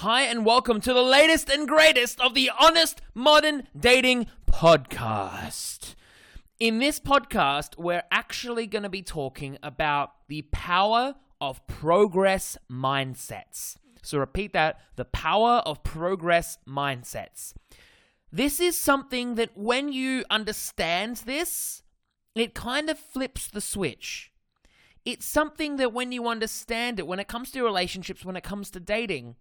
Hi, and welcome to the latest and greatest of the Honest Modern Dating Podcast. In this podcast, we're actually going to be talking about the power of progress mindsets. So, repeat that the power of progress mindsets. This is something that when you understand this, it kind of flips the switch. It's something that when you understand it, when it comes to relationships, when it comes to dating,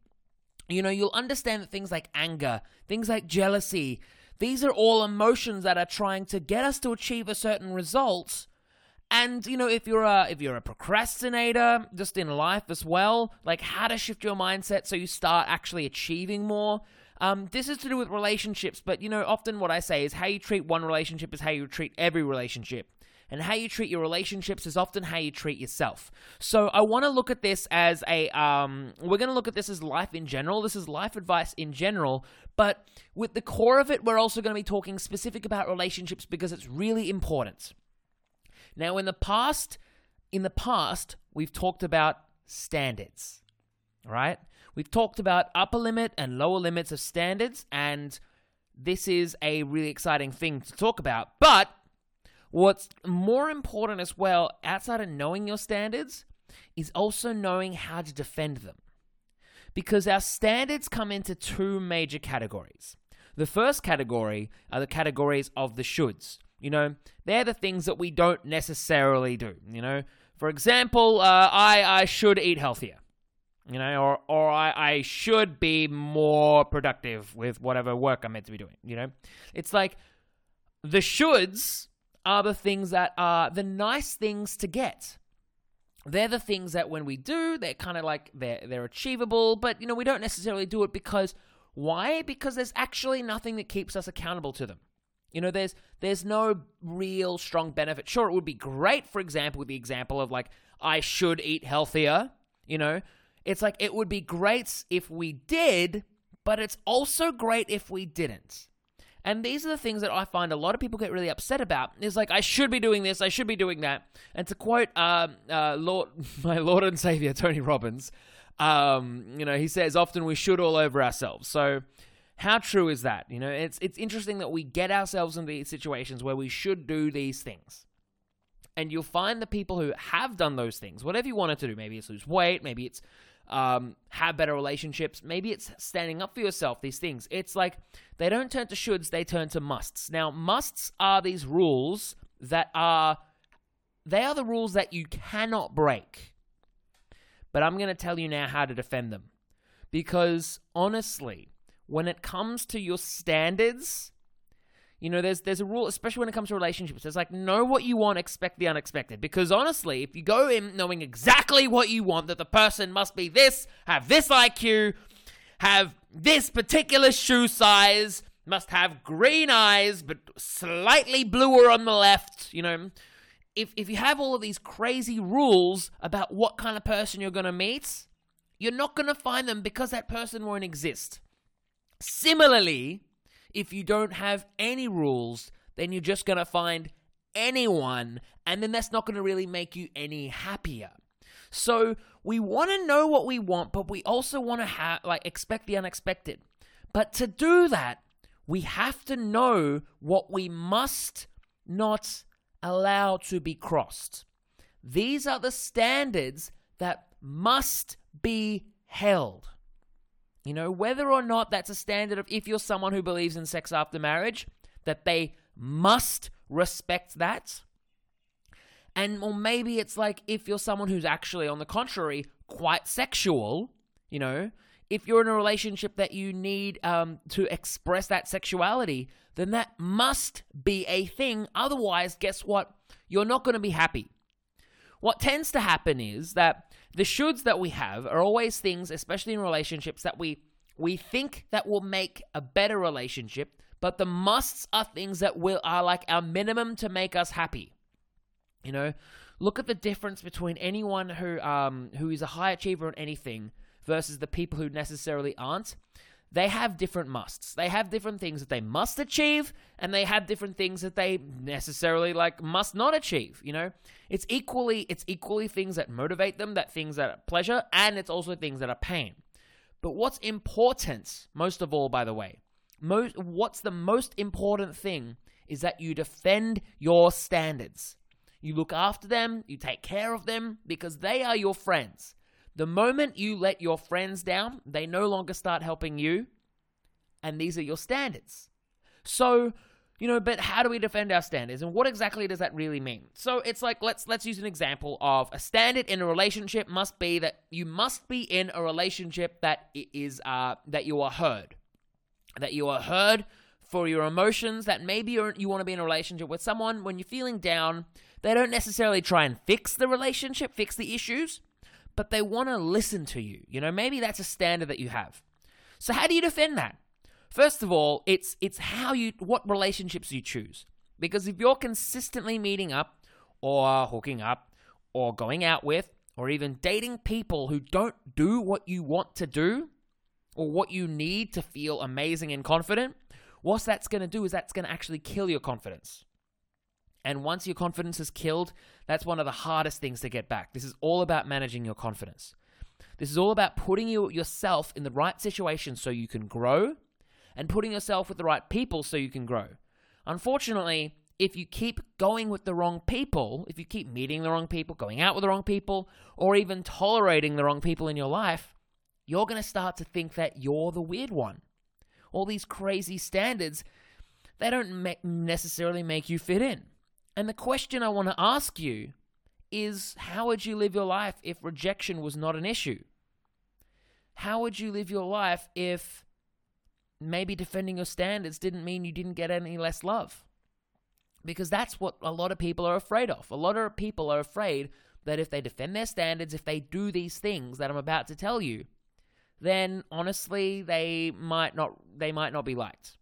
you know, you'll understand that things like anger, things like jealousy, these are all emotions that are trying to get us to achieve a certain result. And you know, if you're a if you're a procrastinator, just in life as well, like how to shift your mindset so you start actually achieving more. Um, this is to do with relationships, but you know, often what I say is how you treat one relationship is how you treat every relationship and how you treat your relationships is often how you treat yourself. So I want to look at this as a um, we're going to look at this as life in general. This is life advice in general, but with the core of it, we're also going to be talking specific about relationships because it's really important. Now, in the past, in the past, we've talked about standards, right? We've talked about upper limit and lower limits of standards, and this is a really exciting thing to talk about. But What's more important as well, outside of knowing your standards, is also knowing how to defend them. Because our standards come into two major categories. The first category are the categories of the shoulds. You know, they're the things that we don't necessarily do. You know, for example, uh, I, I should eat healthier. You know, or, or I, I should be more productive with whatever work I'm meant to be doing. You know, it's like the shoulds are the things that are the nice things to get. They're the things that when we do, they're kind of like they're they're achievable, but you know, we don't necessarily do it because why? Because there's actually nothing that keeps us accountable to them. You know, there's there's no real strong benefit. Sure, it would be great, for example, with the example of like I should eat healthier, you know. It's like it would be great if we did, but it's also great if we didn't. And these are the things that I find a lot of people get really upset about. Is like, I should be doing this, I should be doing that. And to quote um, uh, Lord, my Lord and Savior, Tony Robbins, um, you know, he says, often we should all over ourselves. So, how true is that? You know, it's, it's interesting that we get ourselves in these situations where we should do these things. And you'll find the people who have done those things, whatever you wanted to do, maybe it's lose weight, maybe it's um, have better relationships. Maybe it's standing up for yourself, these things. It's like they don't turn to shoulds, they turn to musts. Now, musts are these rules that are, they are the rules that you cannot break. But I'm going to tell you now how to defend them. Because honestly, when it comes to your standards, you know, there's there's a rule, especially when it comes to relationships. It's like know what you want, expect the unexpected. Because honestly, if you go in knowing exactly what you want, that the person must be this, have this IQ, have this particular shoe size, must have green eyes but slightly bluer on the left, you know, if if you have all of these crazy rules about what kind of person you're to meet, you're not to find them because that person won't exist. Similarly, if you don't have any rules, then you're just going to find anyone, and then that's not going to really make you any happier. So we want to know what we want, but we also want to have like expect the unexpected. But to do that, we have to know what we must not allow to be crossed. These are the standards that must be held. You know, whether or not that's a standard of if you're someone who believes in sex after marriage, that they must respect that. And or maybe it's like if you're someone who's actually, on the contrary, quite sexual, you know, if you're in a relationship that you need um, to express that sexuality, then that must be a thing. Otherwise, guess what? You're not going to be happy. What tends to happen is that the shoulds that we have are always things, especially in relationships, that we we think that will make a better relationship, but the musts are things that will are like our minimum to make us happy. You know, look at the difference between anyone who um who is a high achiever in anything versus the people who necessarily aren't they have different musts. They have different things that they must achieve, and they have different things that they necessarily like must not achieve. You know, it's equally it's equally things that motivate them, that things that are pleasure, and it's also things that are pain. But what's important, most of all, by the way, most, what's the most important thing is that you defend your standards. You look after them, you take care of them because they are your friends. The moment you let your friends down, they no longer start helping you, and these are your standards. So, you know, but how do we defend our standards and what exactly does that really mean? So, it's like let's let's use an example of a standard in a relationship must be that you must be in a relationship that is uh that you are heard. That you are heard for your emotions, that maybe you you want to be in a relationship with someone when you're feeling down, they don't necessarily try and fix the relationship, fix the issues, but they want to listen to you. You know, maybe that's a standard that you have. So how do you defend that? First of all, it's it's how you what relationships you choose. Because if you're consistently meeting up or hooking up or going out with or even dating people who don't do what you want to do or what you need to feel amazing and confident, what that's going to do is that's going to actually kill your confidence. And once your confidence is killed, that's one of the hardest things to get back. This is all about managing your confidence. This is all about putting you yourself in the right situation so you can grow and putting yourself with the right people so you can grow. Unfortunately, if you keep going with the wrong people, if you keep meeting the wrong people, going out with the wrong people, or even tolerating the wrong people in your life, you're going to start to think that you're the weird one. All these crazy standards, they don't necessarily make you fit in. And the question I want to ask you is how would you live your life if rejection was not an issue? How would you live your life if maybe defending your standards didn't mean you didn't get any less love? Because that's what a lot of people are afraid of. A lot of people are afraid that if they defend their standards, if they do these things that I'm about to tell you, then honestly they might not they might not be liked.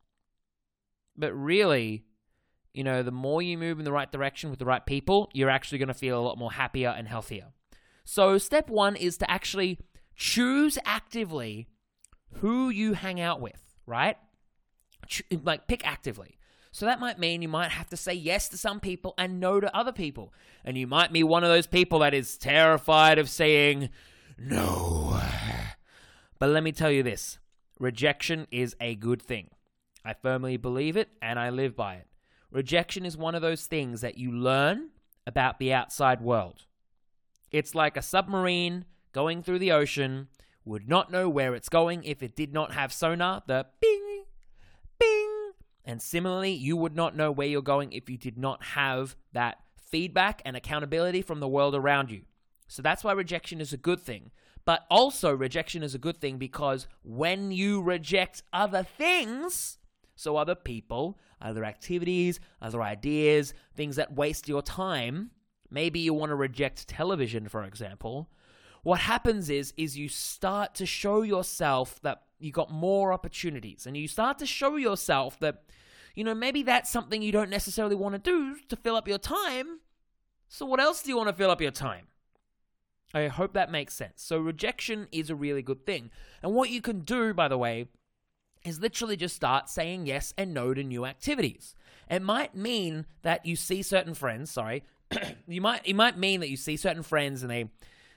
But really, you know, the more you move in the right direction with the right people, you're actually going to feel a lot more happier and healthier. So, step one is to actually choose actively who you hang out with, right? Like, pick actively. So that might mean you might have to say yes to some people and no to other people. And you might be one of those people that is terrified of saying no. But let me tell you this rejection is a good thing. I firmly believe it and I live by it. Rejection is one of those things that you learn about the outside world. It's like a submarine going through the ocean would not know where it's going if it did not have sonar, the bing, bing. And similarly, you would not know where you're going if you did not have that feedback and accountability from the world around you. So that's why rejection is a good thing. But also, rejection is a good thing because when you reject other things, so other people, other activities, other ideas, things that waste your time. Maybe you want to reject television, for example. What happens is is you start to show yourself that you got more opportunities and you start to show yourself that you know maybe that's something you don't necessarily want to do to fill up your time. So what else do you want to fill up your time? I hope that makes sense. So rejection is a really good thing. And what you can do by the way is literally just start saying yes and no to new activities. It might mean that you see certain friends, sorry, you might it might mean that you see certain friends and they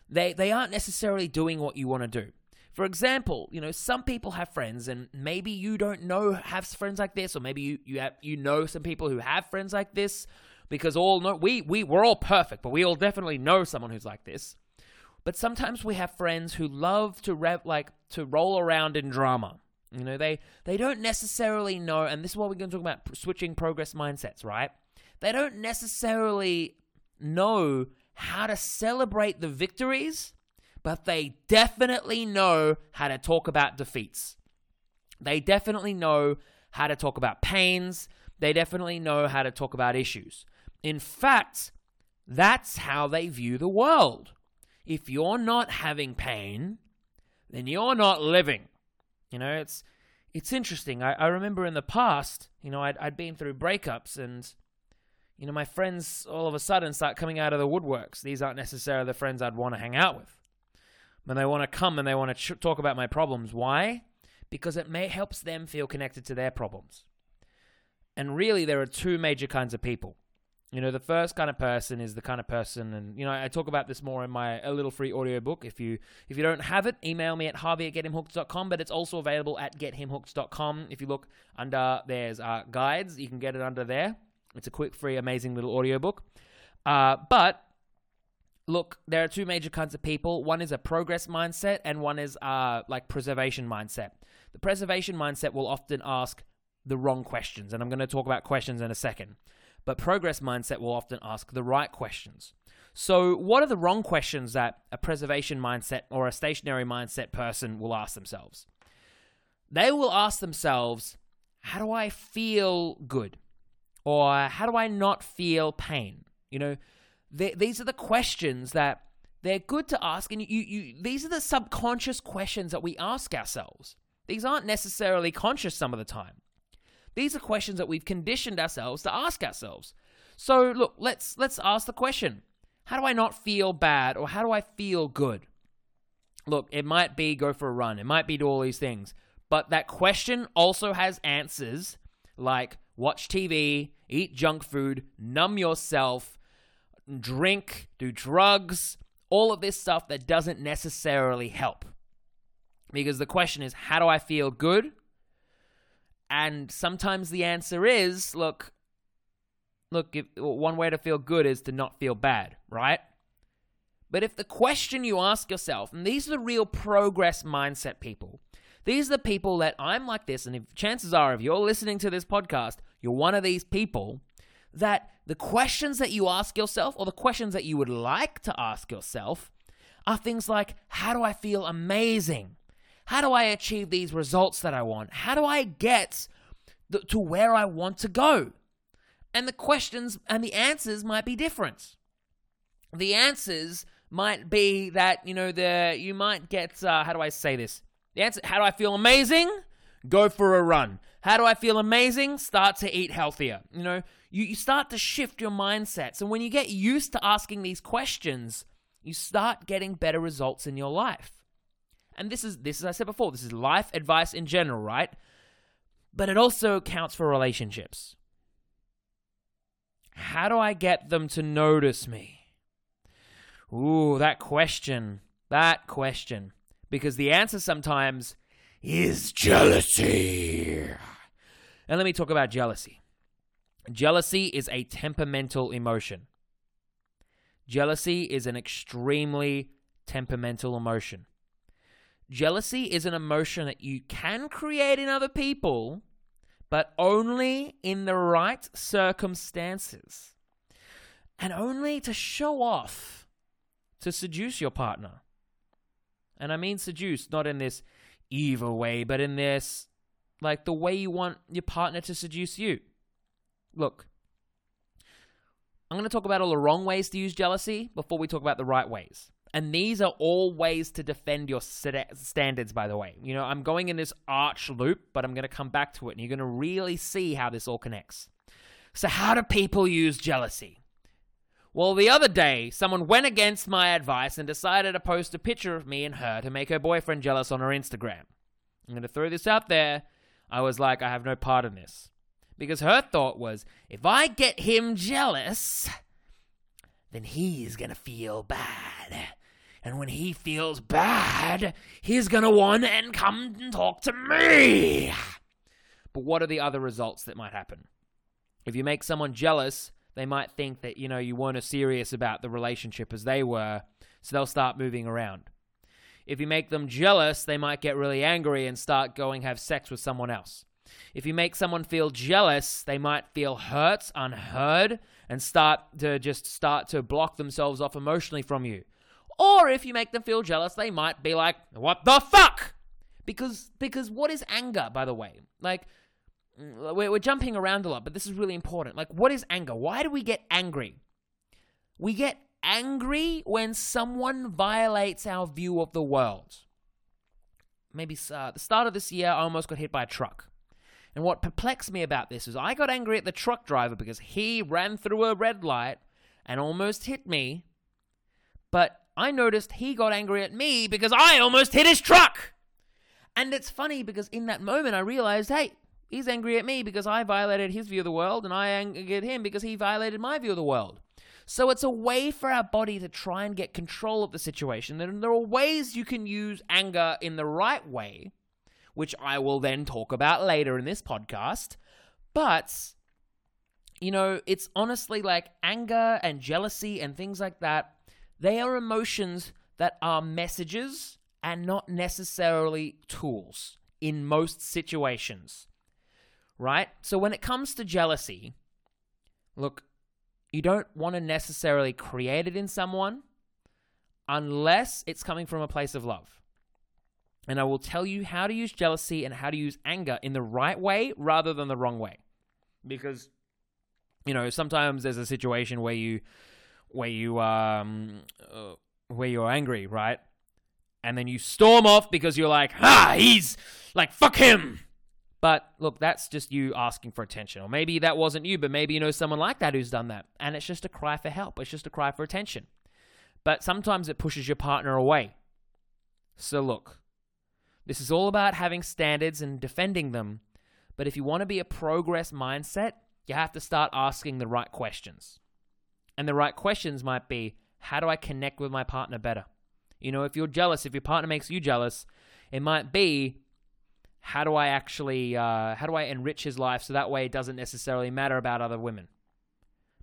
they they aren't necessarily doing what you want to do. For example, you know, some people have friends and maybe you don't know have friends like this or maybe you you have you know some people who have friends like this because all no we we we're all perfect, but we all definitely know someone who's like this. But sometimes we have friends who love to rev like to roll around in drama you know, they they don't necessarily know, and this is what we're going to talk about switching progress mindsets, right? They don't necessarily know how to celebrate the victories, but they definitely know how to talk about defeats. They definitely know how to talk about pains. They definitely know how to talk about issues. In fact, that's how they view the world. If you're not having pain, then you're not living. You know, it's it's interesting. I, I remember in the past, you know, I'd, I'd been through breakups and, you know, my friends all of a sudden start coming out of the woodworks. These aren't necessarily the friends I'd want to hang out with. But they want to come and they want to ch- talk about my problems. Why? Because it may helps them feel connected to their problems. And really, there are two major kinds of people. You know, the first kind of person is the kind of person, and you know, I talk about this more in my a little free audiobook. If you if you don't have it, email me at harvey at gethimhooked.com, but it's also available at gethimhooked.com. If you look under there's uh, guides, you can get it under there. It's a quick, free, amazing little audiobook. Uh, but look, there are two major kinds of people. One is a progress mindset, and one is uh, like preservation mindset. The preservation mindset will often ask the wrong questions, and I'm going to talk about questions in a second but progress mindset will often ask the right questions. So, what are the wrong questions that a preservation mindset or a stationary mindset person will ask themselves? They will ask themselves, How do I feel good? Or how do I not feel pain? You know, these are the questions that they're good to ask, and you, you, these are the subconscious questions that we ask ourselves. These aren't necessarily conscious some of the time. These are questions that we've conditioned ourselves to ask ourselves. So look, let's let's ask the question. How do I not feel bad or how do I feel good? Look, it might be go for a run. It might be do all these things. But that question also has answers like watch TV, eat junk food, numb yourself, drink, do drugs, all of this stuff that doesn't necessarily help. Because the question is, how do I feel good? And sometimes the answer is look, look, if, one way to feel good is to not feel bad, right? But if the question you ask yourself, and these are the real progress mindset people, these are the people that I'm like this, and if chances are, if you're listening to this podcast, you're one of these people that the questions that you ask yourself, or the questions that you would like to ask yourself, are things like, How do I feel amazing? How do I achieve these results that I want? How do I get the, to where I want to go? And the questions and the answers might be different. The answers might be that, you know, the you might get uh, how do I say this? The answer how do I feel amazing? Go for a run. How do I feel amazing? Start to eat healthier. You know, you, you start to shift your mindsets. And when you get used to asking these questions, you start getting better results in your life. And this is this as I said before, this is life advice in general, right? But it also counts for relationships. How do I get them to notice me? Ooh, that question. That question. Because the answer sometimes is jealousy. And let me talk about jealousy. Jealousy is a temperamental emotion. Jealousy is an extremely temperamental emotion. Jealousy is an emotion that you can create in other people, but only in the right circumstances. And only to show off, to seduce your partner. And I mean seduce, not in this evil way, but in this, like the way you want your partner to seduce you. Look, I'm going to talk about all the wrong ways to use jealousy before we talk about the right ways. And these are all ways to defend your standards, by the way. You know, I'm going in this arch loop, but I'm going to come back to it, and you're going to really see how this all connects. So, how do people use jealousy? Well, the other day, someone went against my advice and decided to post a picture of me and her to make her boyfriend jealous on her Instagram. I'm going to throw this out there. I was like, I have no part in this. Because her thought was, if I get him jealous, then he's going to feel bad. And when he feels bad, he's going to want and come and talk to me. But what are the other results that might happen? If you make someone jealous, they might think that, you know, you weren't as serious about the relationship as they were, so they'll start moving around. If you make them jealous, they might get really angry and start going have sex with someone else. If you make someone feel jealous, they might feel hurt, unheard, and start to just start to block themselves off emotionally from you. Or if you make them feel jealous, they might be like, "What the fuck?" Because because what is anger, by the way? Like we're, we're jumping around a lot, but this is really important. Like, what is anger? Why do we get angry? We get angry when someone violates our view of the world. Maybe uh, the start of this year, I almost got hit by a truck. And what perplexed me about this is I got angry at the truck driver because he ran through a red light and almost hit me. But I noticed he got angry at me because I almost hit his truck. And it's funny because in that moment I realized, hey, He's angry at me because I violated his view of the world, and I angered him because he violated my view of the world. So it's a way for our body to try and get control of the situation. And there are ways you can use anger in the right way, which I will then talk about later in this podcast. But, you know, it's honestly like anger and jealousy and things like that. They are emotions that are messages and not necessarily tools in most situations. Right? So when it comes to jealousy, look, you don't want to necessarily create it in someone unless it's coming from a place of love. And I will tell you how to use jealousy and how to use anger in the right way rather than the wrong way. Because you know, sometimes there's a situation where you where you um uh, where you're angry, right? And then you storm off because you're like, "Ah, he's like fuck him." But look, that's just you asking for attention. Or maybe that wasn't you, but maybe you know someone like that who's done that. And it's just a cry for help. It's just a cry for attention. But sometimes it pushes your partner away. So look, this is all about having standards and defending them. But if you want to be a progress mindset, you have to start asking the right questions. And the right questions might be how do I connect with my partner better? You know, if you're jealous, if your partner makes you jealous, it might be how do I actually uh, how do I enrich his life so that way it doesn't necessarily matter about other women?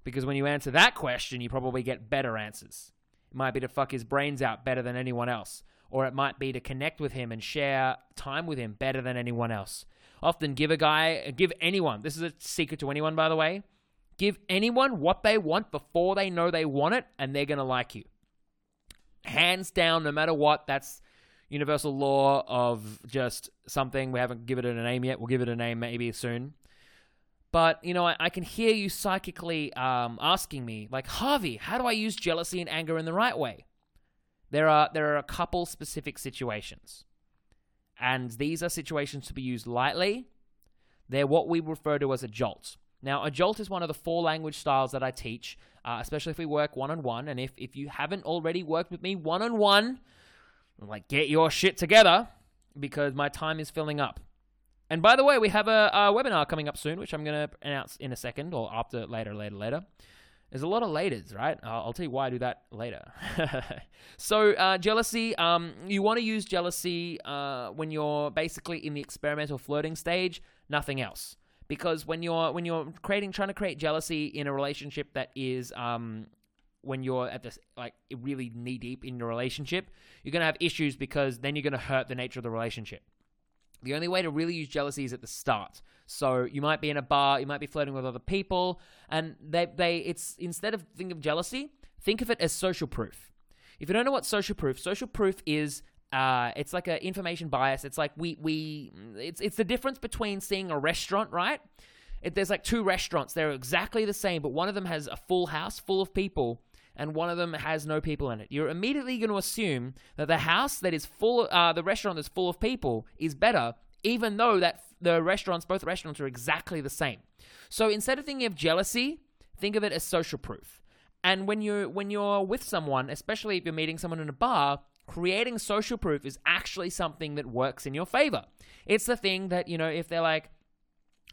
Because when you answer that question, you probably get better answers. It might be to fuck his brains out better than anyone else, or it might be to connect with him and share time with him better than anyone else. Often give a guy, give anyone. This is a secret to anyone, by the way. Give anyone what they want before they know they want it, and they're gonna like you. Hands down, no matter what. That's universal law of just something. We haven't given it a name yet. We'll give it a name maybe soon. But, you know, I, I can hear you psychically um, asking me, like, Harvey, how do I use jealousy and anger in the right way? There are, there are a couple specific situations. And these are situations to be used lightly. They're what we refer to as a jolt. Now, a jolt is one of the four language styles that I teach, uh, especially if we work one on one. And if, if you haven't already worked with me one on one, like, get your shit together because my time is filling up. And by the way, we have a, a webinar coming up soon, which I'm going to announce in a second or after, later, later, later. There's a lot of laters, right? I'll, I'll tell you why I do that later. so, uh, jealousy, um, you want to use jealousy uh, when you're basically in the experimental flirting stage, nothing else. Because when you're when you're creating trying to create jealousy in a relationship that is um, when you're at this like really knee deep in your relationship, you're to have issues because then you're to hurt the nature of the relationship. The only way to really use jealousy is at the start. So you might be in a bar, you might be flirting with other people, and they they it's instead of think of jealousy, think of it as social proof. If you don't know what social proof, social proof is uh, it's like an information bias. It's like we we it's it's the difference between seeing a restaurant, right? If there's like two restaurants, they're exactly the same, but one of them has a full house full of people, and one of them has no people in it. You're immediately going to assume that the house that is full, uh, the restaurant that's full of people, is better, even though that the restaurants, both restaurants, are exactly the same. So instead of thinking of jealousy, think of it as social proof. And when you're when you're with someone, especially if you're meeting someone in a bar, creating social proof is actually something that works in your favor. It's the thing that you know if they're like,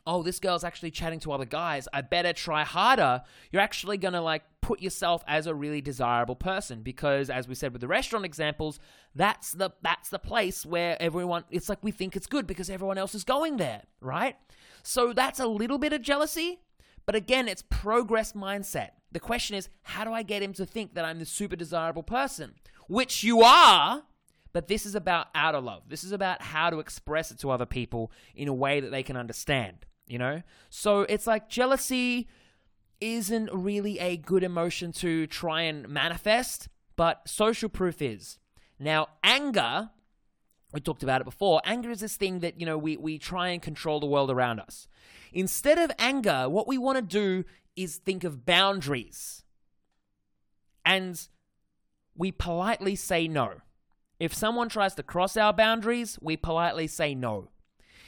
oh, this girl's actually chatting to other guys, I better try harder, you're actually to like put yourself as a really desirable person because as we said with the restaurant examples, that's the that's the place where everyone it's like we think it's good because everyone else is going there, right? So that's a little bit of jealousy, but again, it's progress mindset. The question is, how do I get him to think that I'm the super desirable person? Which you are, but this is about outer love. This is about how to express it to other people in a way that they can understand you know? So it's like jealousy isn't really a good emotion to try and manifest, but social proof is. Now, anger, we talked about it before, anger is this thing that, you know, we, we try and control the world around us. Instead of anger, what we want to do is think of boundaries. And we politely say no. If someone tries to cross our boundaries, we politely say no.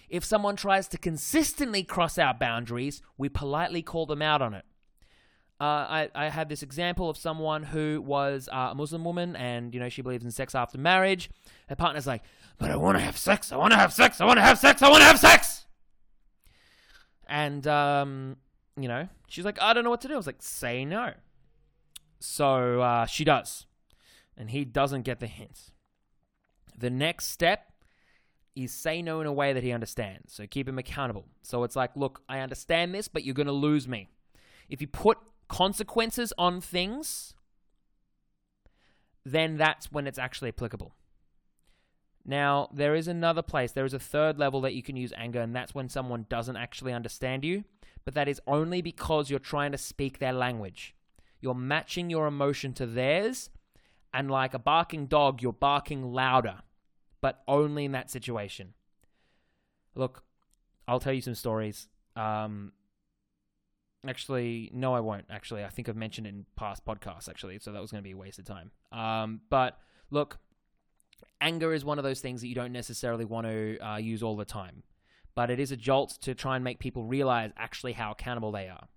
If someone tries to consistently cross our boundaries, we politely call them out on it. Uh, I, I had this example of someone who was uh, a Muslim woman and, you know, she believes in sex after marriage. Her partner's like, but I want to have sex, I want to have sex, I want to have sex, I want to have sex. And, um, you know, she's like, I don't know what to do. I was like, say no. So uh, she does. And he doesn't get the hints. The next step is say no in a way that he understands. So keep him accountable. So it's like, look, I understand this, but you're going to lose me. If you put consequences on things, then that's when it's actually applicable. Now, there is another place, there is a third level that you can use anger, and that's when someone doesn't actually understand you, but that is only because you're trying to speak their language. You're matching your emotion to theirs, and like a barking dog, you're barking louder, but only in that situation. Look, I'll tell you some stories. Um, actually, no, I won't. Actually, I think I've mentioned in past podcasts, actually, so that was going to be a waste of time. Um, but look, anger is one of those things that you don't necessarily want to uh, use all the time, but it is a jolt to try and make people realize actually how accountable they are.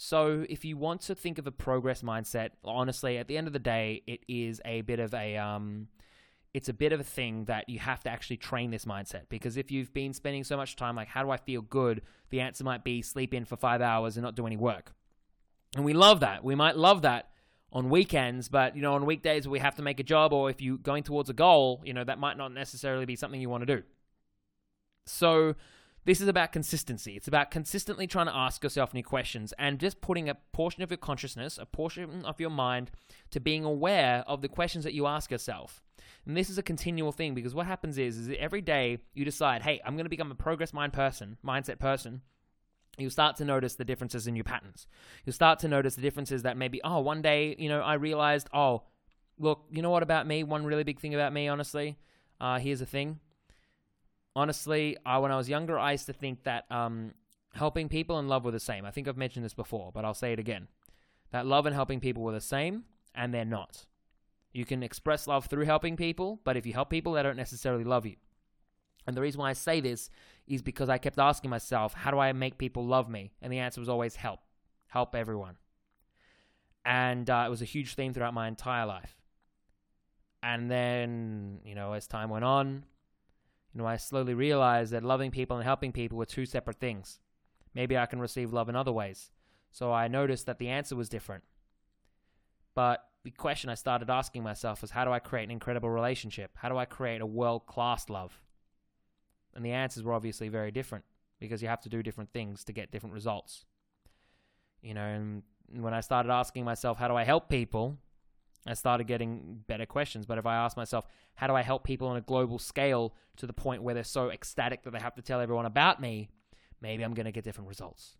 So, if you want to think of a progress mindset, honestly, at the end of the day, it is a bit of a um, it's a bit of a thing that you have to actually train this mindset because if you've been spending so much time like how do I feel good, the answer might be sleep in for five hours and not do any work. And we love that. We might love that on weekends, but you know, on weekdays we have to make a job or if you're going towards a goal, you know, that might not necessarily be something you want to do. So this is about consistency. It's about consistently trying to ask yourself new questions and just putting a portion of your consciousness, a portion of your mind to being aware of the questions that you ask yourself. And this is a continual thing because what happens is, is every day you decide, hey, I'm going to become a progress mind person, mindset person you'll start to notice the differences in your patterns. You'll start to notice the differences that maybe, oh, one day, you know, I realized, oh, look, you know what about me? One really big thing about me, honestly, uh, here's a thing. Honestly, I, when I was younger, I used to think that um, helping people and love were the same. I think I've mentioned this before, but I'll say it again. That love and helping people were the same, and they're not. You can express love through helping people, but if you help people, they don't necessarily love you. And the reason why I say this is because I kept asking myself, how do I make people love me? And the answer was always help. Help everyone. And uh, it was a huge theme throughout my entire life. And then, you know, as time went on, know, I slowly realized that loving people and helping people were two separate things. Maybe I can receive love in other ways. So I noticed that the answer was different. But the question I started asking myself was how do I create an incredible relationship? How do I create a world class love? And the answers were obviously very different because you have to do different things to get different results. You know, and when I started asking myself, how do I help people? I started getting better questions. But if I ask myself, how do I help people on a global scale to the point where they're so ecstatic that they have to tell everyone about me, maybe I'm going to get different results.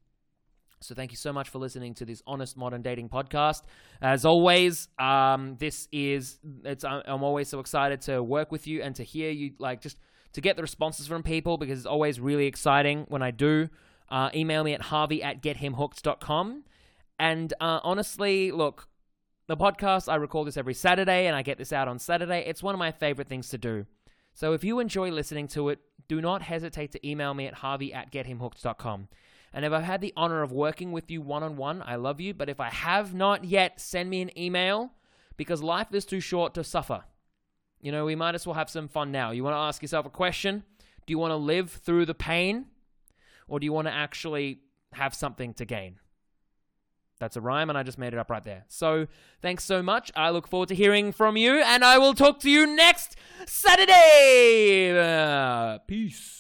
So thank you so much for listening to this honest modern dating podcast. As always, um, this is it's I'm always so excited to work with you and to hear you like just to get the responses from people because it's always really exciting when I do. Uh, email me at harvey at gethimhooked.com. And uh, honestly, look, the podcast, I record this every Saturday and I get this out on Saturday. It's one of my favorite things to do. So if you enjoy listening to it, do not hesitate to email me at harvey at gethimhooked.com. And if I've had the honor of working with you one on one, I love you. But if I have not yet, send me an email because life is too short to suffer. You know, we might as well have some fun now. You want to ask yourself a question? Do you want to live through the pain? Or do you want to actually have something to gain? That's a rhyme, and I just made it up right there. So, thanks so much. I look forward to hearing from you, and I will talk to you next Saturday. Uh, peace.